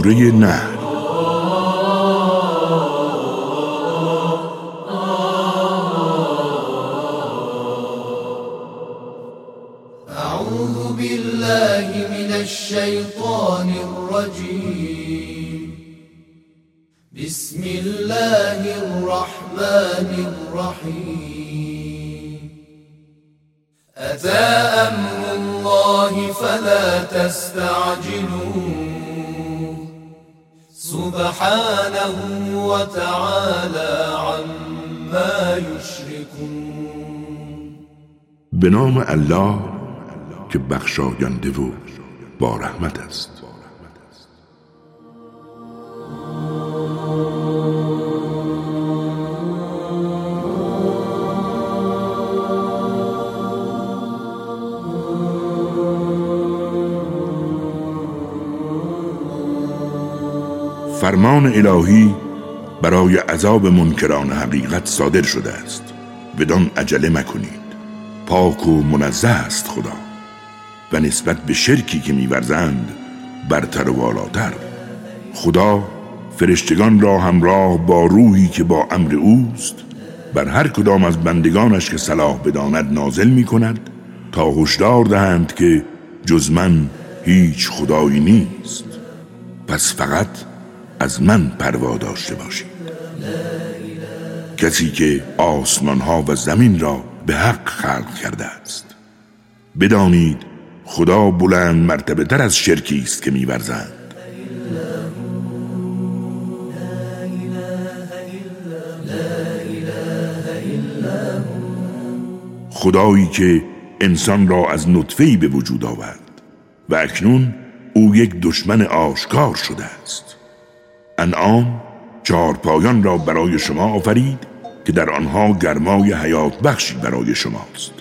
Sure-i Nahl نام الله که بخشاینده و با رحمت است. فرمان الهی برای عذاب منکران حقیقت صادر شده است. بدان عجله مکنید. پاک و منزه است خدا و نسبت به شرکی که میورزند برتر و والاتر. خدا فرشتگان را همراه با روحی که با امر اوست بر هر کدام از بندگانش که صلاح بداند نازل می کند تا هشدار دهند که جز من هیچ خدایی نیست. پس فقط از من پروا داشته باشید. کسی که آسمان ها و زمین را به حق خلق کرده است. بدانید خدا بلند مرتبه تر از شرکی است که میورزند. خدایی که انسان را از نطفه‌ای به وجود آورد و اکنون او یک دشمن آشکار شده است. انعام چهار پایان را برای شما آفرید که در آنها گرمای حیات بخشی برای شماست.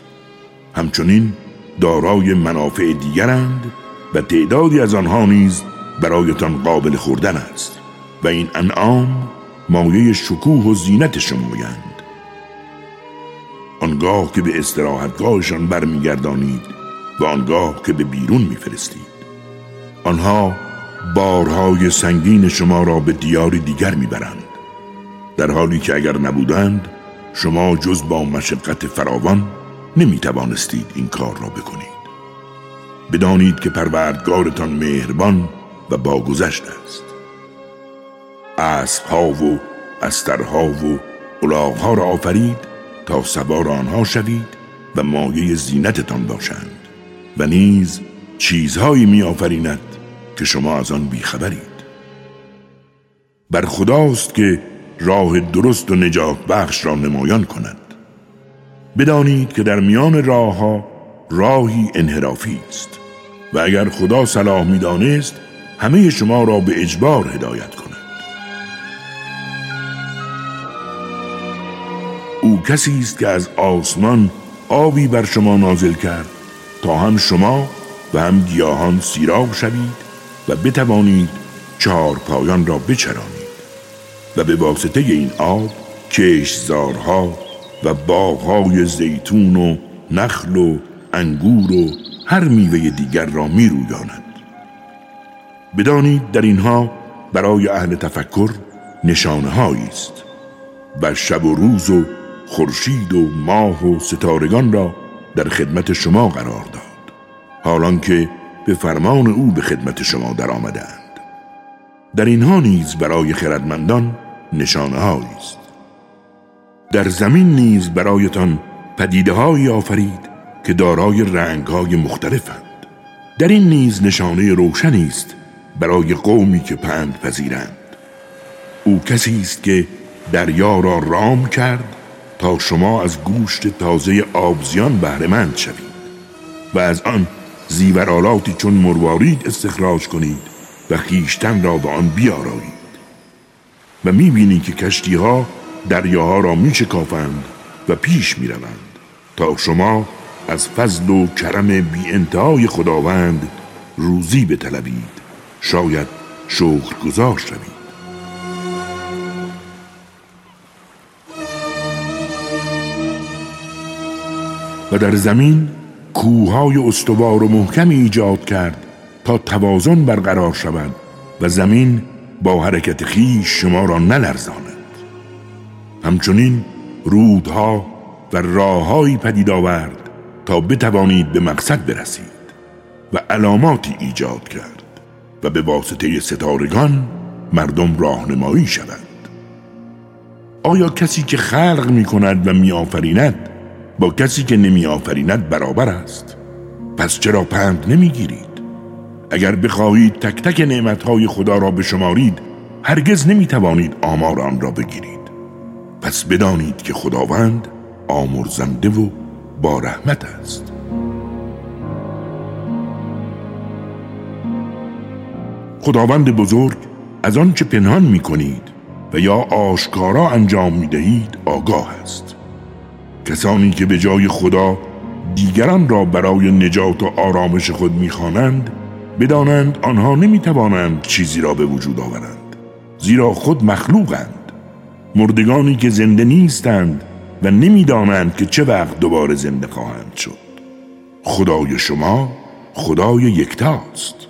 همچنین دارای منافع دیگرند و تعدادی از آنها نیز برایتان قابل خوردن است و این انعام مایه شکوه و زینت شمایند آنگاه که به استراحتگاهشان برمیگردانید و آنگاه که به بیرون میفرستید. آنها بارهای سنگین شما را به دیاری دیگر می‌برند. در حالی که اگر نبودند شما جز با مشقت فراوان نمی توانستید این کار را بکنید. بدانید که پروردگارتان مهربان و باگذشت است. اسبها و استرها و الاغها را آفرید تا سوار آنها شوید و مایه زینتتان باشند و نیز چیزهایی می آفریند که شما از آن بیخبرید. بر خداست که راه درست و نجات بخش را نمایان کند. بدانید که در میان راه ها راهی انحرافی است و اگر خدا صلاح می‌دانست همه شما را به اجبار هدایت کند. او کسی است که از آسمان آبی بر شما نازل کرد تا هم شما و هم گیاهان سیراب شوید و بتوانید چهار پایان را بچرانید. و به واسطه این آب کشزارها و باغهای زیتون و نخل و انگور و هر میوه دیگر را می رویاند. بدانید در اینها برای اهل تفکر نشانه است و شب و روز و خورشید و ماه و ستارگان را در خدمت شما قرار داد حالان که به فرمان او به خدمت شما در آمدند در اینها نیز برای خردمندان نشانه است. در زمین نیز برایتان پدیده های آفرید که دارای رنگ های مختلفند. در این نیز نشانه روشنی است برای قومی که پند پذیرند. او کسی است که دریا را رام کرد تا شما از گوشت تازه آبزیان بهرهمند شوید و از آن زیورالاتی چون مروارید استخراج کنید و خیشتن را به آن بیارایید و می‌بینی که کشتی ها دریاها را میشکافند و پیش می‌روند تا شما از فضل و کرم بی انتهای خداوند روزی بطلبید. شاید شکر گذار شوید. و در زمین کوههای استوار و محکمی ایجاد کرد تا توازن برقرار شود و زمین با حرکت خیش شما را نلرزاند. همچنین رودها و راههایی پدید آورد تا بتوانید به مقصد برسید و علاماتی ایجاد کرد و به واسطه ستارگان مردم راهنمایی شوند آیا کسی که خلق می کند و می آفریند با کسی که نمی آفریند برابر است؟ پس چرا پند نمی گیرید اگر بخواهید تک تک نعمتهای خدا را بشمارید هرگز نمی توانید آمار آن را بگیرید. پس بدانید که خداوند آمرزنده و با رحمت است. خداوند بزرگ از آنچه پنهان می کنید و یا آشکارا انجام می دهید آگاه است. کسانی که به جای خدا دیگران را برای نجات و آرامش خود می‌خوانند بدانند آنها نمی‌توانند چیزی را به وجود آورند زیرا خود مخلوقند. مردگانی که زنده نیستند و نمی‌دانند که چه وقت دوباره زنده خواهند شد. خدای شما خدای یکتاست.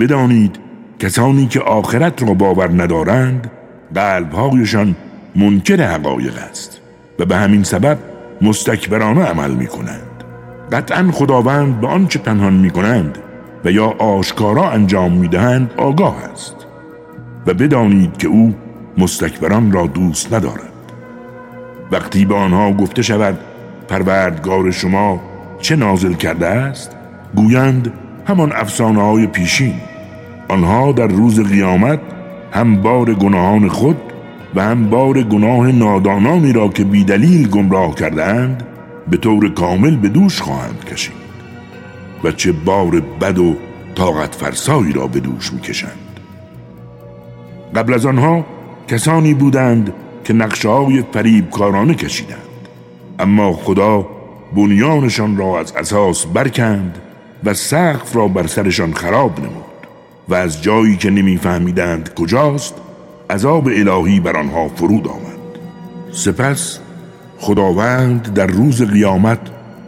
بدانید کسانی که آخرت را باور ندارند قلبهایشان منکر حقایق است و به همین سبب مستکبرانه عمل می کنند قطعا خداوند به آنچه پنهان می کنند و یا آشکارا انجام می دهند آگاه است و بدانید که او مستکبران را دوست ندارد. وقتی به آنها گفته شود پروردگار شما چه نازل کرده است؟ گویند همان افسانه های پیشین. آنها در روز قیامت هم بار گناهان خود و هم بار گناه نادانانی را که بیدلیل گمراه کردند به طور کامل به دوش خواهند کشید و چه بار بد و طاقت فرسایی را به دوش می‌کشند. قبل از آنها کسانی بودند که نقشه های فریب کارانه کشیدند اما خدا بنیانشان را از اساس برکند و سقف را بر سرشان خراب نمود. و از جایی که نمیفهمیدند کجاست عذاب الهی بر آنها فرود آمد. سپس خداوند در روز قیامت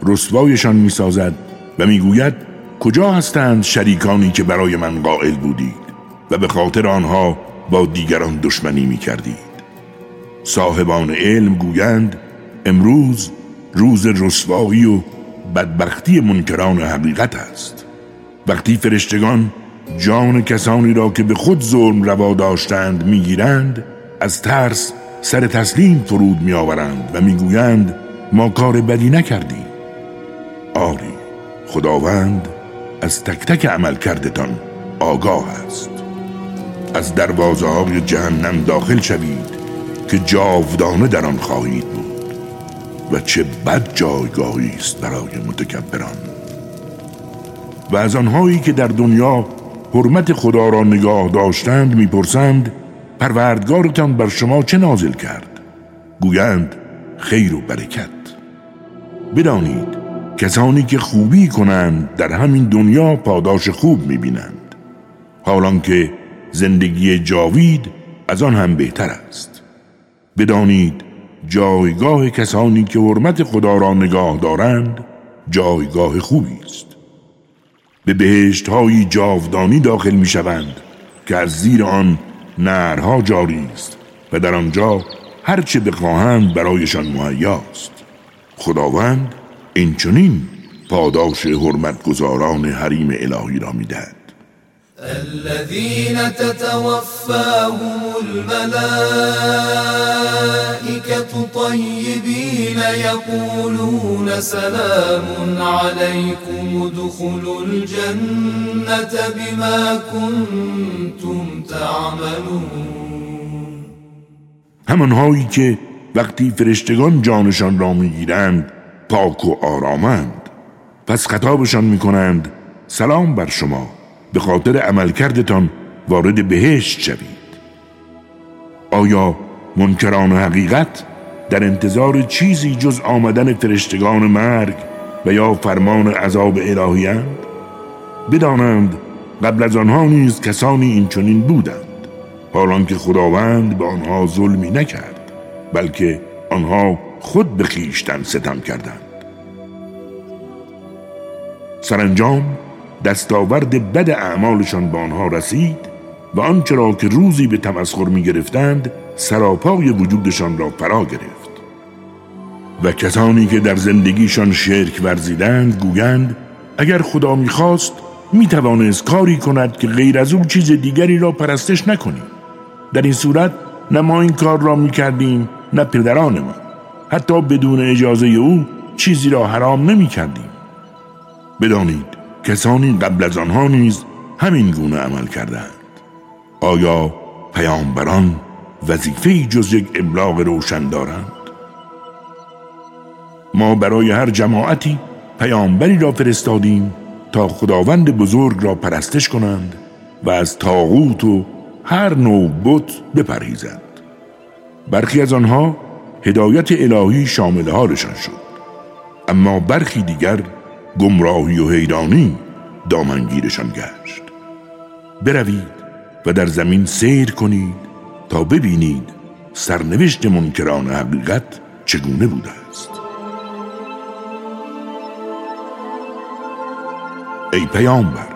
رسوایشان می‌سازد و می‌گوید کجا هستند شریکانی که برای من قائل بودید و به خاطر آنها با دیگران دشمنی می کردید صاحبان علم گویند امروز روز رسوایی و بدبختی منکران حقیقت است. وقتی فرشتگان جان کسانی را که به خود ظلم روا داشتند می‌گیرند از ترس سر تسلیم فرود میآورند و می‌گویند ما کار بدی نکردیم آری خداوند از تک تک عمل کردتان آگاه است. از دروازه های جهنم داخل شوید که جاودانه در آن خواهید بود و چه بد جایگاهی است برای متکبران. و از آنهایی که در دنیا حرمت خدا را نگاه داشتند می‌پرسند پروردگارتان بر شما چه نازل کرد؟ گویند خیر و برکت. بدانید کسانی که خوبی کنند در همین دنیا پاداش خوب می‌بینند. حالان که زندگی جاوید از آن هم بهتر است. بدانید جایگاه کسانی که حرمت خدا را نگاه دارند جایگاه خوبی است. به بهشت های جاودانی داخل می شوند که از زیر آن نرها جاری است و در آنجا هرچه بخواهند برایشان مهیاست خداوند این چنین پاداش حرمتگزاران حریم الهی را می‌دهد. الذين تتوفاهم الملائكة طيبين يقولون سلام عليكم ادخلوا الجنة بما كنتم تعملون. همانهایی که وقتی فرشتگان جانشان را می‌گیرند پاک و آرامند. پس خطابشان می‌کنند سلام بر شما. به خاطر عملکردتان وارد بهشت شوید. آیا منکران حقیقت در انتظار چیزی جز آمدن فرشتگان مرگ و یا فرمان عذاب الهیند بدانند قبل از آنها نیز کسانی این چنین بودند حالان که خداوند به آنها ظلمی نکرد بلکه آنها خود به خیشتن ستم کردند. سرانجام دستاورد بد اعمالشان به آنها رسید و آنچه را که روزی به تمسخر می گرفتند سراپای وجودشان را فرا گرفت. و کسانی که در زندگیشان شرک ورزیدند گویند اگر خدا می‌خواست می‌توانست کاری کند که غیر از او چیز دیگری را پرستش نکنیم. در این صورت نه ما این کار را می‌کردیم نه پدرانمان حتی بدون اجازه او چیزی را حرام نمی‌کردیم. بدانید کسانی قبل از آنها نیز همین گونه عمل کردند. آیا پیامبران وظیفه جز یک ابلاغ روشن دارند؟ ما برای هر جماعتی پیامبری را فرستادیم تا خداوند بزرگ را پرستش کنند و از تاغوت و هر نوع بت بپرهیزند. برخی از آنها هدایت الهی شامل حالشان شد. اما برخی دیگر گمراهی و حیرانی دامنگیرشان گشت. بروید و در زمین سیر کنید تا ببینید سرنوشت منکران حقیقت چگونه بوده است. ای پیامبر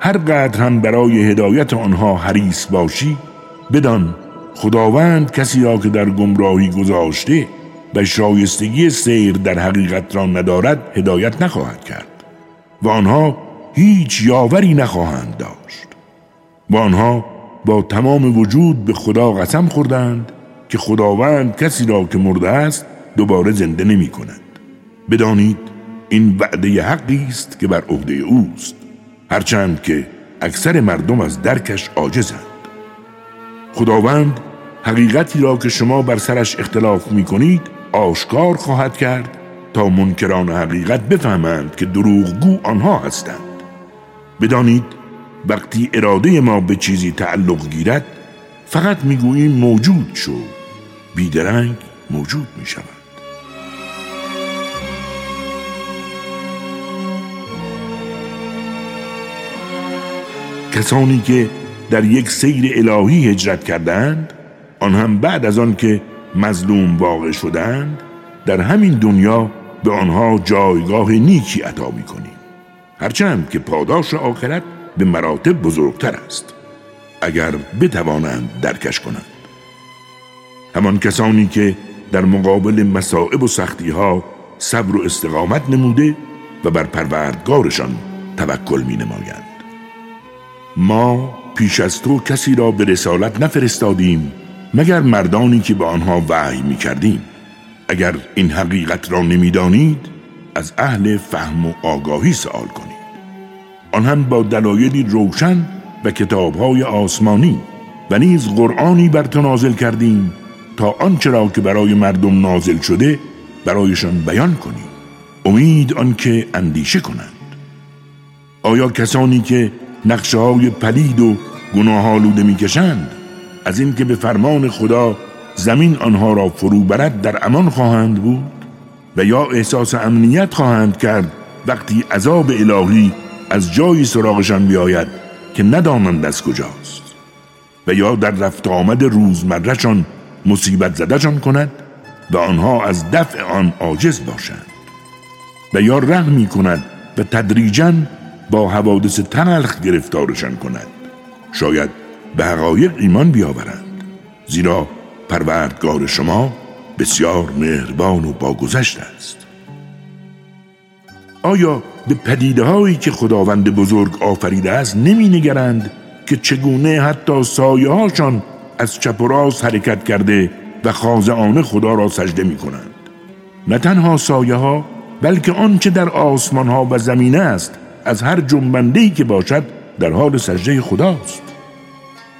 هر قدر هم برای هدایت آنها حریص باشی بدان خداوند کسی را که در گمراهی گذاشته و شایستگی سیر در حقیقت را ندارد هدایت نخواهد کرد. و آنها هیچ یاوری نخواهند داشت. و آنها با تمام وجود به خدا قسم خوردند که خداوند کسی را که مرده است دوباره زنده نمی کند. بدانید این وعده حقی است که بر عهده اوست. هرچند که اکثر مردم از درکش عاجزند. خداوند حقیقتی را که شما بر سرش اختلاف می کنید آشکار خواهد کرد تا منکران حقیقت بفهمند که دروغگو آنها هستند. بدانید وقتی اراده ما به چیزی تعلق گیرد فقط می‌گوییم موجود شو. بیدرنگ موجود می شود کسانی که در یک سیر الهی هجرت کردند آن هم بعد از آن که مظلوم واقع شدند در همین دنیا به آنها جایگاه نیکی عطا می کنیم هرچند که پاداش آخرت به مراتب بزرگتر است. اگر بتوانند درکش کنند. همان کسانی که در مقابل مسائب و سختی ها صبر و استقامت نموده و بر پروردگارشان توکل می نمایند ما پیش از تو کسی را به رسالت نفرستادیم مگر مردانی که به آنها وحی می کردیم اگر این حقیقت را نمی‌دانید از اهل فهم و آگاهی سوال کنید. آن هم با دلایلی روشن و کتابهای آسمانی و نیز قرآنی بر تو نازل کردیم تا آنچه را که برای مردم نازل شده برایشان بیان کنی امید آنکه اندیشه کنند. آیا کسانی که نقشه های پلید و گناه آلوده می‌کشند از اینکه به فرمان خدا زمین آنها را فرو برد در امان خواهند بود و یا احساس امنیت خواهند کرد وقتی عذاب الهی از جایی سراغشان بیاید که ندانند از کجاست و یا در رفت آمد روزمرهشان مصیبت زدهشان کند و آنها از دفع آن عاجز باشند و یا رحمی کند و تدریجا با حوادث تلخ گرفتارشان کند. شاید به حقایق ایمان بیاورند. زیرا پروردگار شما بسیار مهربان و باگذشت است. آیا به پدیده هایی که خداوند بزرگ آفریده است نمی نگرند که چگونه حتی سایه هاشان از چپ و راست حرکت کرده و خاضعانه خدا را سجده می کنند نه تنها سایه ها بلکه آنچه در آسمان ها و زمینه است از هر جنبنده که باشد در حال سجده خداست.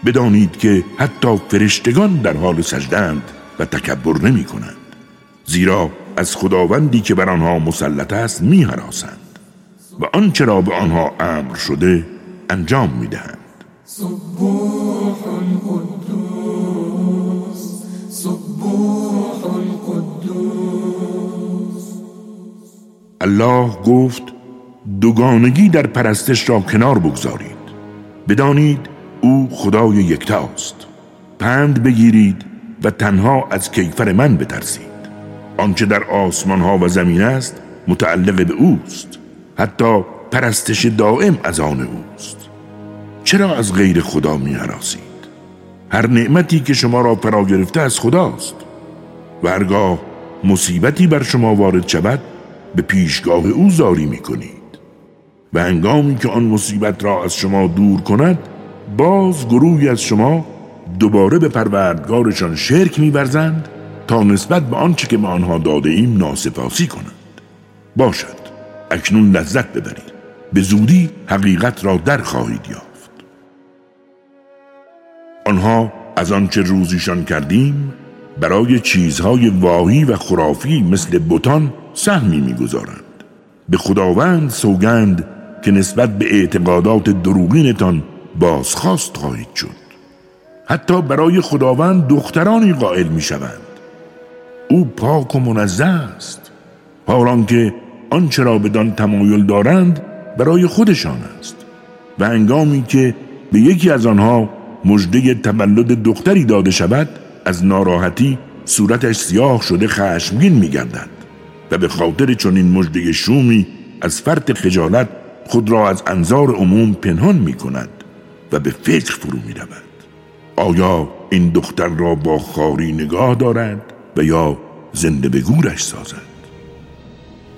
بدانید که حتی فرشتگان در حال سجدند و تکبر نمی کنند زیرا از خداوندی که بر آنها مسلط است می هراسند و آنچه را به آنها امر شده انجام می دهند الله گفت دوگانگی در پرستش را کنار بگذارید. بدانید او خدای یکتاست. پند بگیرید و تنها از کیفر من بترسید. آنچه در آسمان ها و زمین است متعلق به اوست. حتی پرستش دائم از آن اوست. چرا از غیر خدا می حراسید؟ هر نعمتی که شما را فرا گرفته از خداست. و هرگاه مصیبتی بر شما وارد شود به پیشگاه او زاری می کنید و هنگامی که آن مصیبت را از شما دور کند باز گروهی از شما دوباره به پروردگارشان شرک میورزند تا نسبت به آنچه که به آنها داده ایم ناسپاسی کنند. باشد. اکنون لذت ببرید. به زودی حقیقت را در خواهید یافت. آنها از آنچه روزیشان کردیم برای چیزهای واهی و خرافی مثل بتان سهمی می‌گذارند. به خداوند سوگند که نسبت به اعتقادات دروغینتان بازخواست خواهید شد. حتی برای خداوند دخترانی قائل می شوند او پاک و منزه است. حالان که آنچه را بدان تمایل دارند برای خودشان است. و انگامی که به یکی از آنها مژده تولد دختری داده شود از ناراحتی صورتش سیاه شده خشمگین میگردد. و به خاطر چنین مژده شومی از فرط خجالت خود را از انظار عموم پنهان می کند و به فکر فرو می رود. آیا این دختر را با خاری نگاه دارد و یا زنده به گورش سازد؟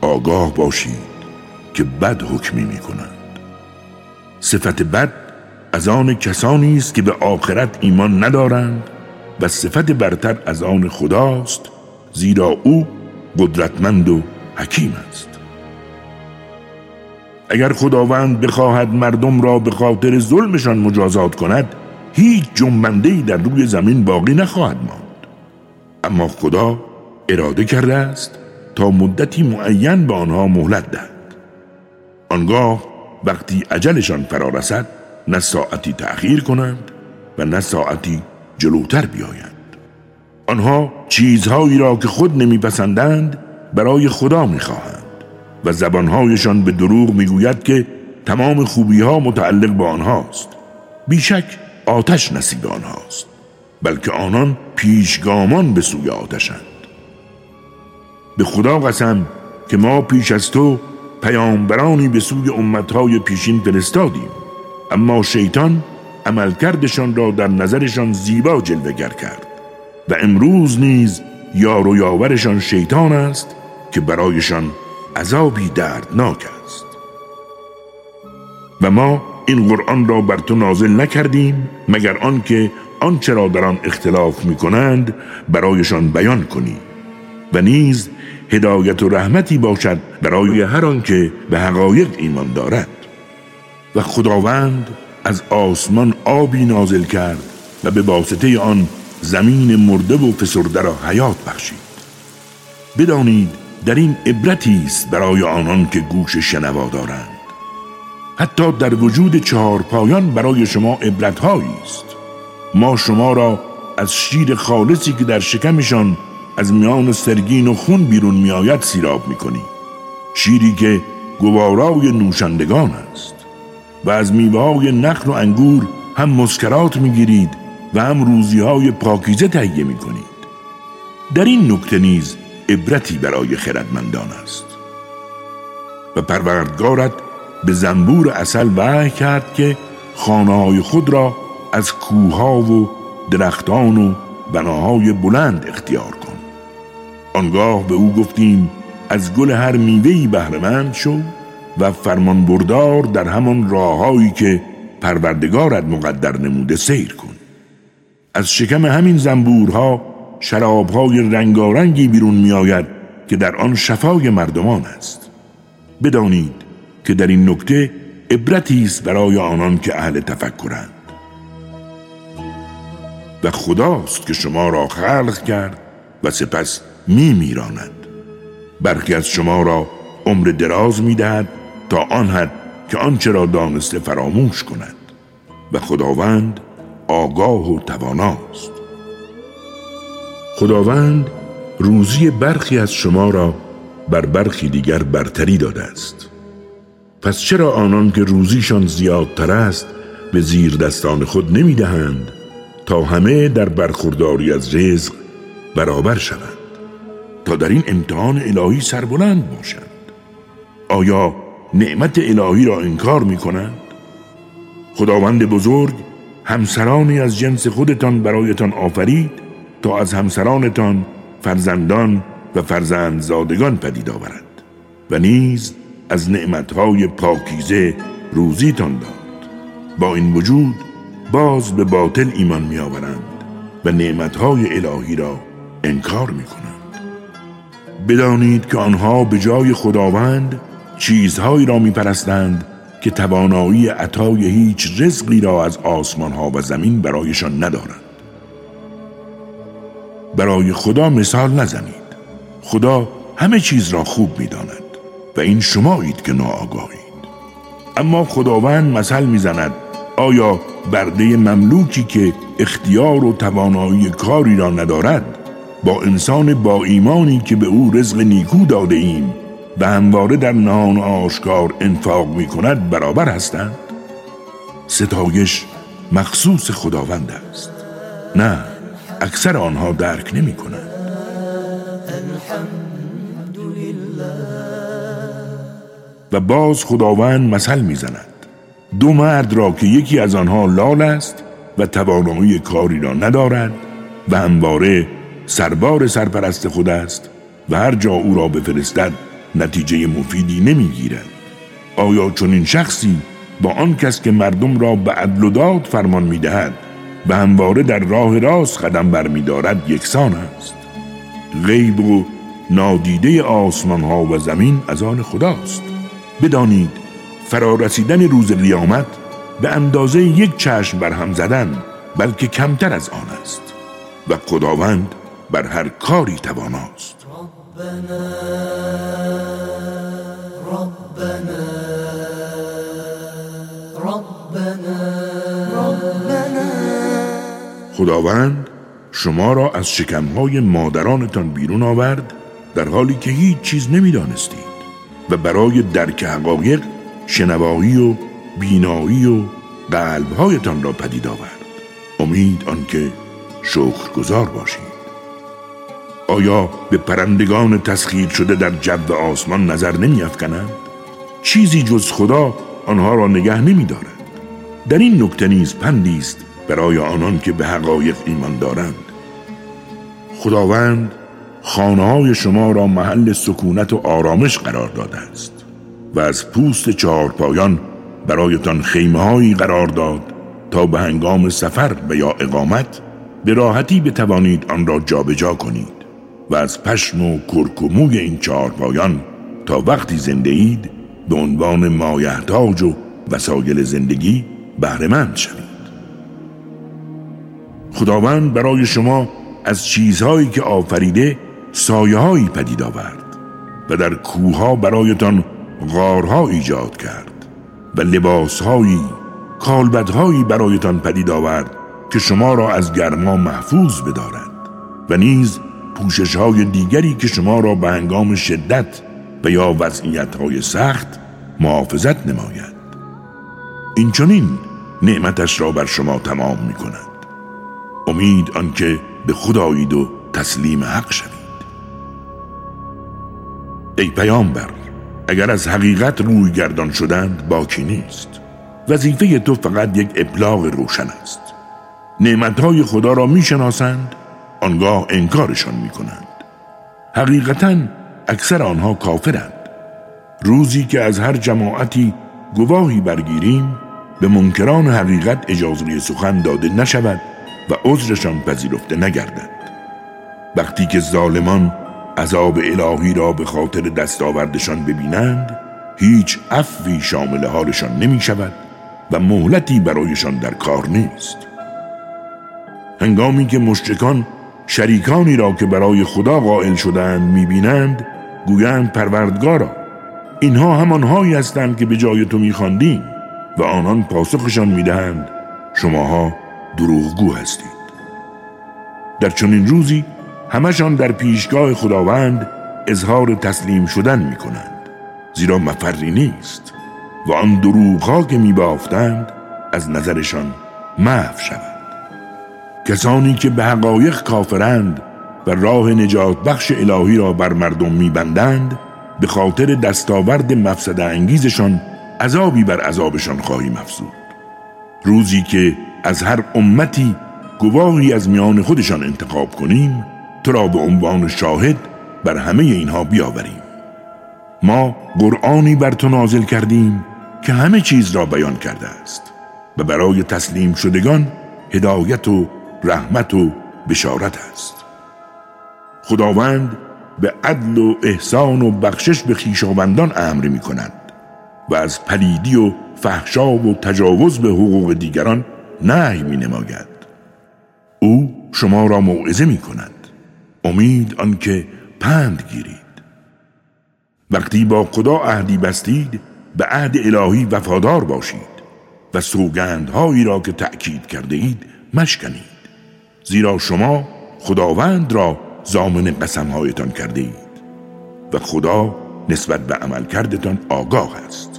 آگاه باشید که بد حکمی می کنند صفت بد از آن کسانی است که به آخرت ایمان ندارند و صفت برتر از آن خداست زیرا او قدرتمند و حکیم است. اگر خداوند بخواهد مردم را به خاطر ظلمشان مجازات کند هیچ جنبنده در روی زمین باقی نخواهد ماند. اما خدا اراده کرده است تا مدتی معین به آنها مهلت دهد. آنگاه وقتی عجلشان فرا رسد نه ساعتی تأخیر کنند و نه ساعتی جلوتر بیایند. آنها چیزهایی را که خود نمیپسندند برای خدا می‌خواهند. و زبانهایشان به دروغ می‌گوید که تمام خوبی ها متعلق به آنهاست. بیشک آتش نصیب آنهاست بلکه آنان پیشگامان به سوی آتشند. به خدا قسم که ما پیش از تو پیامبرانی به سوی امتهای پیشین فرستادیم اما شیطان عملکردشان را در نظرشان زیبا جلوگر کرد و امروز نیز یار و یاورشان شیطان است که برایشان عذابی دردناک است. و ما این قرآن را بر تو نازل نکردیم مگر آنکه آنچه را در آن اختلاف می کنند برایشان بیان کنی. و نیز هدایت و رحمتی باشد برای هر آنکه به حقایق ایمان دارد. و خداوند از آسمان آبی نازل کرد و به واسطه آن زمین مرده و فسرده را حیات بخشید. بدانید در این عبرتی است برای آنان که گوش شنوا دارند. حتی در وجود چهار پایان برای عبرت عبرتهایی است. ما شما را از شیر خالصی که در شکمشان از میان سرگین و خون بیرون میآید سیراب می‌کنیم. شیری که گوارای نوشندگان است. و از میوه های نخل و انگور هم مسکرات می‌گیرید و هم روزی های پاکیزه تهیه می‌کنید. در این نکته نیز عبرتی برای خردمندان است. و پروردگارت به زنبور اصل وحی کرد که خانه های خود را از کوها و درختان و بناهای بلند اختیار کن. آنگاه به او گفتیم از گل هر میوهی بهرهمند شو و فرمان بردار در همان راههایی که پروردگارت مقدر نموده سیر کن. از شکم همین زنبورها شرابهای رنگارنگی بیرون میآید که در آن شفای مردمان است. بدانید که در این نکته عبرتی است برای آنان که اهل تفکرند. و خداست که شما را خلق کرد و سپس می میراند برخی از شما را عمر دراز می دهد تا آن حد که آنچه را دانسته فراموش کند. و خداوند آگاه و تواناست. خداوند روزی برخی از شما را بر برخی دیگر برتری داده است پس چرا آنان که روزیشان زیادتر است به زیر دستان خود نمی دهند تا همه در برخورداری از رزق برابر شوند تا در این امتحان الهی سربلند باشند آیا نعمت الهی را انکار می کنند؟ خداوند بزرگ همسرانی از جنس خودتان برایتان آفرید تا از همسرانتان فرزندان و فرزندزادگان پدید آورد و نیز از نعمتهای پاکیزه روزیتان داد. با این وجود باز به باطل ایمان می آورند و نعمتهای الهی را انکار می کنند بدانید که آنها به جای خداوند چیزهایی را می پرستند که توانایی عطای هیچ رزقی را از آسمان ها و زمین برایشان ندارند. برای خدا مثال نزنید. خدا همه چیز را خوب می داند و این شمایید که ناآگاهید. اما خداوند مثل می‌زند آیا برده مملوکی که اختیار و توانایی کاری را ندارد با انسان با ایمانی که به او رزق نیکو داده ایم و همواره در نهان آشکار انفاق می کند برابر هستند؟ ستایش مخصوص خداوند است. نه. اکثر آنها درک نمی کنند و باز خداوند مثل می‌زند. دو مرد را که یکی از آنها لال است و توانایی کاری را ندارد و همواره سربار سرپرست خود است و هر جا او را بفرستد نتیجه مفیدی نمی‌گیرد. آیا چنین شخصی با آن کس که مردم را به عدل و داد فرمان می‌دهد و همواره در راه راست قدم برمیدارد یکسان است. غیب و نادیده آسمان ها و زمین از آن خداست. بدانید فرارسیدن روز قیامت به اندازه یک چشم بر هم زدن بلکه کمتر از آن است. و خداوند بر هر کاری تواناست. ربنا خداوند شما را از شکمهای مادرانتان بیرون آورد در حالی که هیچ چیز نمی‌دانستید و برای درک حقایق شنوایی و بینایی و قلبهایتان را پدید آورد امید آنکه شکرگزار باشید آیا به پرندگان تسخیر شده در جو آسمان نظر نمی افکنند؟ چیزی جز خدا آنها را نگه نمی دارد. در این نکته نیز پندی است برای آنان که به حقایق ایمان دارند. خداوند خانه های شما را محل سکونت و آرامش قرار داده است و از پوست چهار پایان برایتان خیمه قرار داد تا به هنگام سفر و یا اقامت به راحتی بتوانید آن را جابجا جا کنید و از پشم و کرک و موی این چهار پایان تا وقتی زنده اید به عنوان مایحتاج و وسایل زندگی بهرهمند شوید. خداوند برای شما از چیزهایی که آفریده سایههایی پدید آورد و در کوها برایتان غارها ایجاد کرد و لباسهایی کالبدهایی برایتان پدید آورد که شما را از گرما محفوظ بدارد و نیز پوشش های دیگری که شما را به هنگام شدت و یا وضعیت های سخت محافظت نماید. این چنین نعمتش را بر شما تمام می کند امید آنکه به خدایید و تسلیم حق شوید. ای پیامبر اگر از حقیقت روی گردان شدند باکی نیست. وظیفه تو فقط یک ابلاغ روشن است. نعمتهای خدا را می‌شناسند آنگاه انکارشان می‌کنند. حقیقتا اکثر آنها کافرند. روزی که از هر جماعتی گواهی برگیریم به منکران حقیقت اجازه سخن داده نشود. و عذرشان پذیرفته نگردد. وقتی که ظالمان عذاب الهی را به خاطر دستاوردشان ببینند هیچ عفوی شامل حالشان نمی شود و مهلتی برایشان در کار نیست. هنگامی که مشرکان شریکانی را که برای خدا قائل شدند می‌بینند گویند پروردگارا اینها همانهایی هستند که به جای تو میخواندیم و آنان پاسخشان می‌دهند شماها دروغگو هستید. در چنین روزی همشان در پیشگاه خداوند اظهار تسلیم شدن می کنند زیرا مفری نیست و آن دروغها که می بافتند از نظرشان محو شود کسانی که به حقایق کافرند و راه نجات بخش الهی را بر مردم میبندند به خاطر دستاورد مفسد انگیزشان عذابی بر عذابشان خواهیم افزود. روزی که از هر امتی گواهی از میان خودشان انتخاب کنیم تو را به عنوان شاهد بر همه اینها بیاوریم. ما قرآنی بر تو نازل کردیم که همه چیز را بیان کرده است و برای تسلیم شدگان هدایت و رحمت و بشارت است. خداوند به عدل و احسان و بخشش به خیشاوندان امر می کند و از پلیدی و فحشا و تجاوز به حقوق دیگران نهی می نماید او شما را موعظه می کند امید آنکه پند گیرید. وقتی با خدا عهدی بستید به عهد الهی وفادار باشید و سوگندهایی را که تأکید کرده اید مشکنید. زیرا شما خداوند را زامن قسمهایتان کرده اید و خدا نسبت به عمل کردتان آگاه است.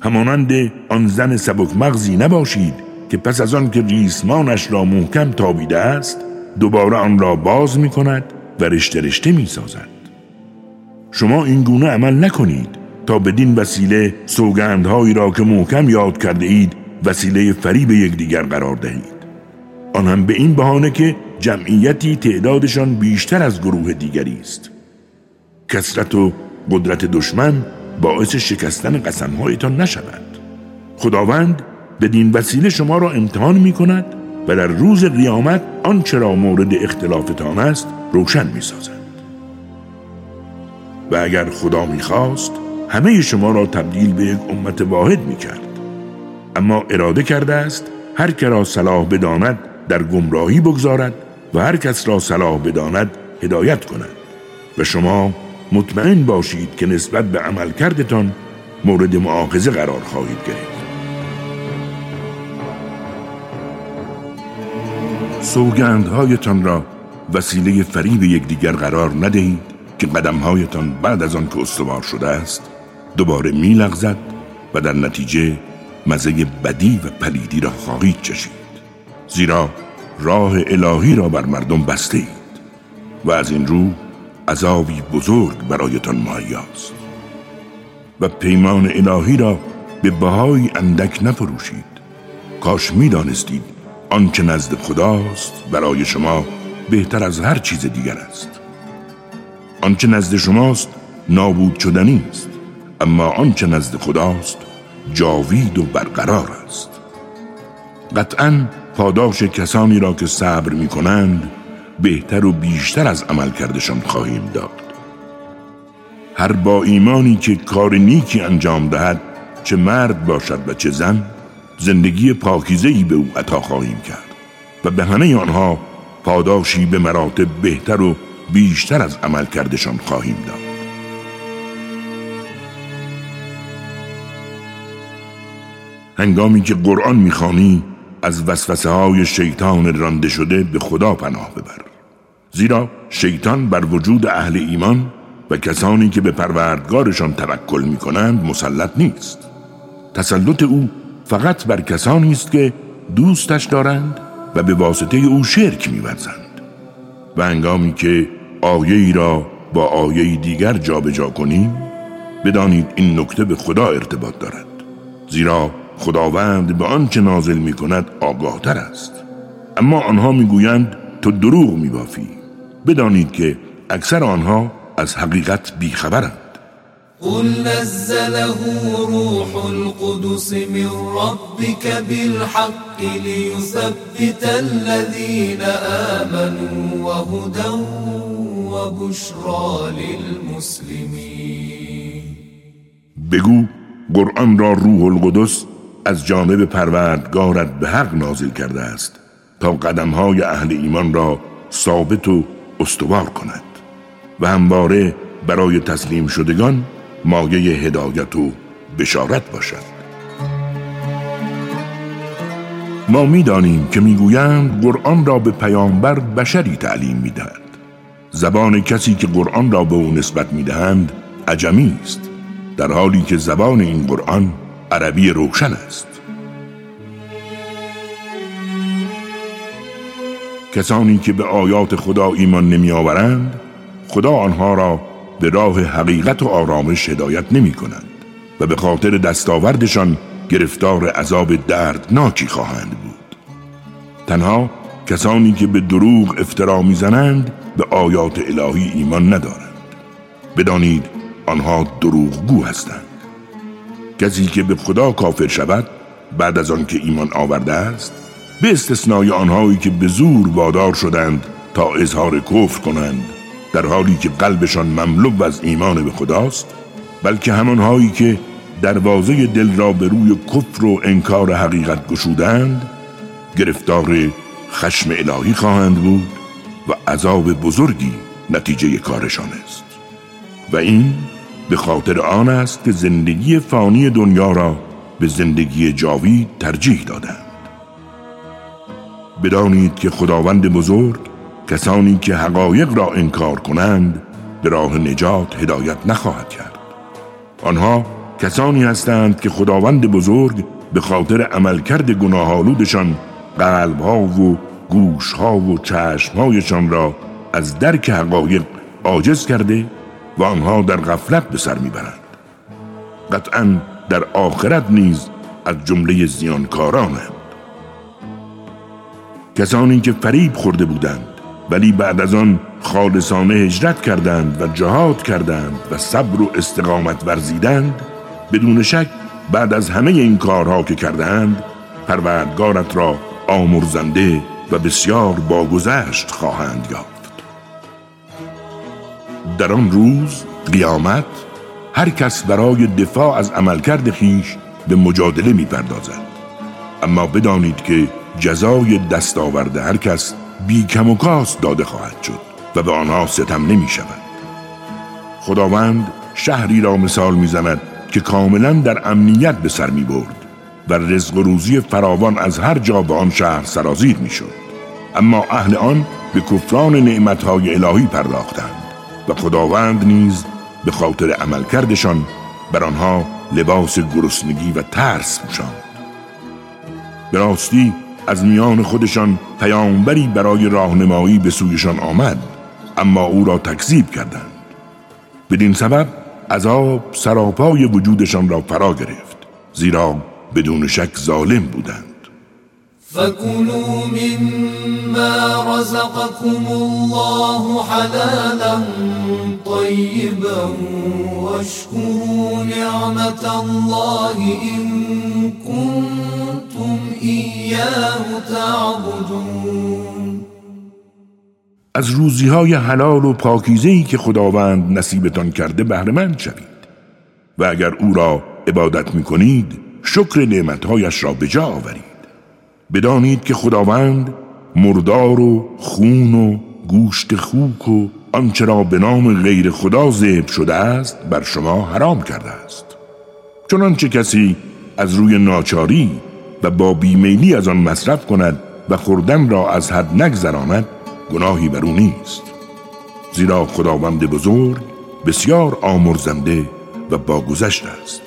همانند آن زن سبک مغزی نباشید که پس از آن که ریسمانش را محکم تابیده است دوباره آن را باز می کند و رشته رشته می سازد شما این گونه عمل نکنید تا بدین وسیله سوگندهایی را که محکم یاد کرده اید وسیله فریب یکدیگر قرار دهید. آن هم به این بهانه که جمعیتی تعدادشان بیشتر از گروه دیگری است. کسرت و قدرت دشمن باعث شکستن قسمهایتان نشود خداوند بدین وسیله شما را امتحان می کند و در روز قیامت آنچه را مورد اختلافتان است روشن می سازد. و اگر خدا می‌خواست همه شما را تبدیل به یک امت واحد می کرد. اما اراده کرده است هر که را صلاح بداند در گمراهی بگذارد و هر کس را صلاح بداند هدایت کند و شما مطمئن باشید که نسبت به عمل کردتان مورد معاخذه قرار خواهید گرفت. سوگندهایتان را وسیله فریب یکدیگر قرار ندهید که قدمهایتان بعد از آن که استوار شده است دوباره میلغزد و در نتیجه مزه بدی و پلیدی را خواهید چشید. زیرا راه الهی را بر مردم بسته اید و از این رو عذابی بزرگ برایتان مهیاست و پیمان الهی را به بهای اندک نفروشید. کاش می‌دانستید آنچه نزد خداست برای شما بهتر از هر چیز دیگر است. آنچه نزد شماست نابود شدنی است اما آنچه نزد خداست جاوید و برقرار است. قطعا پاداش کسانی را که صبر می کنند بهتر و بیشتر از عمل کردشان خواهیم داد. هر با ایمانی که کار نیکی انجام دهد چه مرد باشد و چه زن زندگی پاکیزهی به او عطا خواهیم کرد و به همه آنها پاداشی به مراتب بهتر و بیشتر از عمل کردشان خواهیم داد. هنگامی که قرآن می‌خوانی از وسوسه های شیطان رانده شده به خدا پناه ببر. زیرا شیطان بر وجود اهل ایمان و کسانی که به پروردگارشان توکل می کنند مسلط نیست. تسلط او فقط بر کسانی است که دوستش دارند و به واسطه او شرک میورزند. و انگامی که آیه ای را با آیه دیگر جابجا جا کنیم بدانید این نکته به خدا ارتباط دارد. زیرا خداوند به آنچه نازل می کند آگاه تر است. اما آنها می‌گویند تو دروغ میبافی. بدانید که اکثر آنها از حقیقت بیخبرند. قل نزله روح القدس من ربك بالحق ليثبت الذين آمنوا وهدى وبشرى للمسلمين. بگو قرآن را روح القدس از جانب پروردگارت به حق نازل کرده است تا قدمهای اهل ایمان را ثابت و استوار کند و همواره برای تسلیم شدگان مایه هدایت و بشارت باشد. ما می‌دانیم که می‌گویند قرآن را به پیامبر بشری تعلیم می‌دهد. زبان کسی که قرآن را به او نسبت می‌دهند عجمی است در حالی که زبان این قرآن عربی روشن است. کسانی که به آیات خدا ایمان نمی آورند خدا آنها را به راه حقیقت و آرامش هدایت نمی کنند و به خاطر دستاوردشان گرفتار عذاب دردناکی خواهند بود. تنها کسانی که به دروغ افترا می‌زنند به آیات الهی ایمان ندارند. بدانید آنها دروغگو هستند. کسی که به خدا کافر شود بعد از آن که ایمان آورده است به استثنای آنهایی که به زور وادار شدند تا اظهار کفر کنند در حالی که قلبشان مملو از ایمان به خداست بلکه همانهایی که دروازه دل را به روی کفر و انکار حقیقت گشودند گرفتار خشم الهی خواهند بود و عذاب بزرگی نتیجه کارشان است. و این به خاطر آن است که زندگی فانی دنیا را به زندگی جاوید ترجیح دادند. بدانید که خداوند بزرگ کسانی که حقایق را انکار کنند به راه نجات هدایت نخواهد کرد. آنها کسانی هستند که خداوند بزرگ به خاطر عملکرد گناهالودشان قلبها و گوشها و چشمهایشان را از درک حقایق عاجز کرده و آنها در غفلت به سر می‌برند. قطعا در آخرت نیز از جمله زیانکارانند. کسانی که فریب خورده بودند ولی بعد از آن خالصانه هجرت کردند و جهاد کردند و صبر و استقامت ورزیدند بدون شک بعد از همه این کارها که کردند پروردگارت را آمرزنده و بسیار باگذشت خواهند یافت. در آن روز قیامت هر کس برای دفاع از عملکرد خیش به مجادله می پردازد اما بدانید که جزای دستاورد هر کس بی کم و کاست داده خواهد شد و به آنها ستم نمی شود خداوند شهری را مثال می‌زند که کاملا در امنیت به سر می برد و رزق و روزی فراوان از هر جا به آن شهر سرازیر می شد. اما اهل آن به کفران نعمتهای الهی پرداختند و خداوند نیز به خاطر عملکردشان بر آنها لباس گرسنگی و ترس پوشاند به راستی از میان خودشان پیامبری برای راهنمایی به سویشان آمد اما او را تکذیب کردند. بدین سبب عذاب سراپای وجودشان را فرا گرفت زیرا بدون شک ظالم بودند. فكلوا مما رزقكم الله حلالا طيبا واشكروا نعمة الله إن تعبدون. از روزی های حلال و پاکیزهی که خداوند نصیبتان کرده بهرهمند شوید. و اگر او را عبادت می کنید شکر نعمتهایش را به جا آورید. بدانید که خداوند مردار و خون و گوشت خوک و آنچه را به نام غیر خدا ذبح شده است بر شما حرام کرده است. چنانچه کسی از روی ناچاری و با بیمیلی از آن مصرف کند و خوردن را از حد نگذراند گناهی بر او نیست. زیرا خداوند بزرگ بسیار آمرزنده و باگذشت است.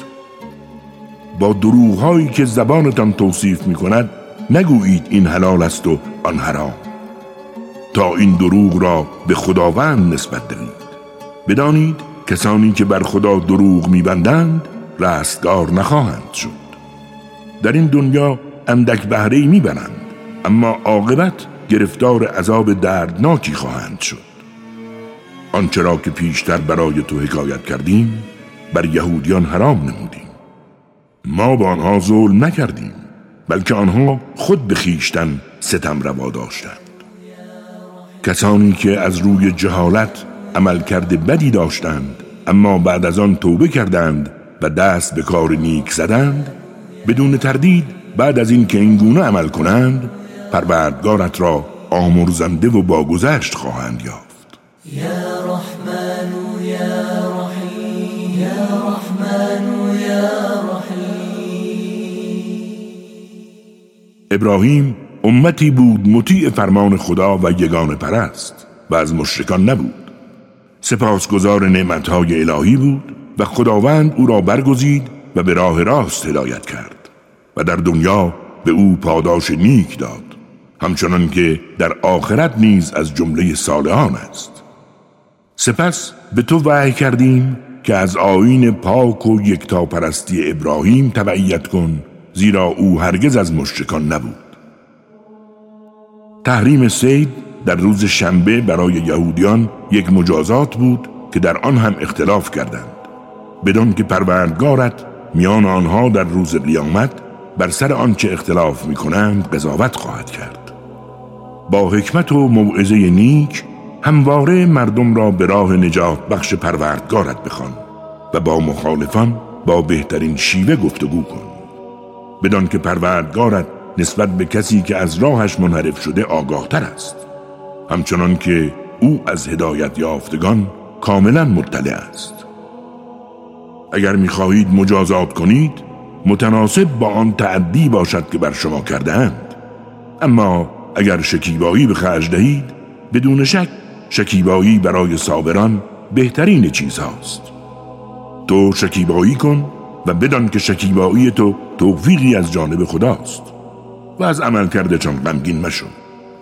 با دروغهایی که زبانتان توصیف می کند نگویید این حلال است و آن حرام. تا این دروغ را به خداوند نسبت دهید. بدانید کسانی که بر خدا دروغ میبندند رستگار نخواهند شد. در این دنیا اندک بهره می‌برند اما عاقبت گرفتار عذاب دردناکی خواهند شد. آنچه را که پیشتر برای تو حکایت کردیم بر یهودیان حرام نمودیم. ما با آنها ظلم نکردیم بلکه آنها خود به خیشتن ستم روا داشتند. کسانی که از روی جهالت عمل کرده بدی داشتند اما بعد از آن توبه کردند و دست به کار نیک زدند بدون تردید بعد از این که این گونه عمل کنند پروردگارت را آمرزنده و باگذشت خواهند یافت. یا رحمن یا رحیم یا رحمن یا ابراهیم امتی بود مطیع فرمان خدا و یگان پرست و از مشرکان نبود. سپاسگزار نعمتهای الهی بود و خداوند او را برگزید و به راه راست هدایت کرد و در دنیا به او پاداش نیک داد همچنان که در آخرت نیز از جمله صالحان است. سپس به تو وحی کردیم که از آین پاک و یکتاپرستی ابراهیم تبعیت کن زیرا او هرگز از مشرکان نبود. تحریم سید در روز شنبه برای یهودیان یک مجازات بود که در آن هم اختلاف کردند بدون که پروردگارت میان آنها در روز قیامت بر سر آنچه اختلاف می کنند قضاوت خواهد کرد. با حکمت و موعظه نیک همواره مردم را به راه نجات بخش پروردگارت بخوان و با مخالفان با بهترین شیوه گفتگو کن. بدان که پروردگارت نسبت به کسی که از راهش منحرف شده آگاهتر است. همچنان که او از هدایت یافتگان کاملا مطلع است. اگر می‌خواهید مجازات کنید متناسب با آن تعدی باشد که بر شما کردهاند. اما اگر شکیبایی به خرج دهید بدون شک شکیبایی برای صابران بهترین چیز هاست تو شکیبایی کن و بدان که شکیبایی تو توفیقی از جانب خداست و از عمل کرده چون غمگین مشو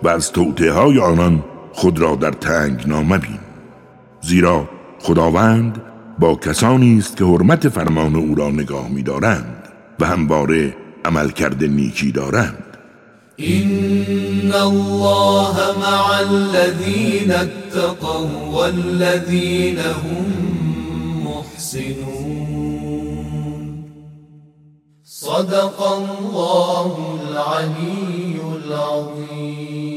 و از توته های آنان خود را در تنگ نامبین زیرا خداوند با کسانی است که حرمت فرمان او را نگاه می‌دارند و همواره عمل کرده نیکی دارند. إن الله مع الذين اتقوا والذين هم محسنون. صدق الله العلي العظيم.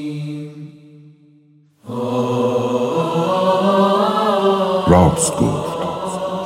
راست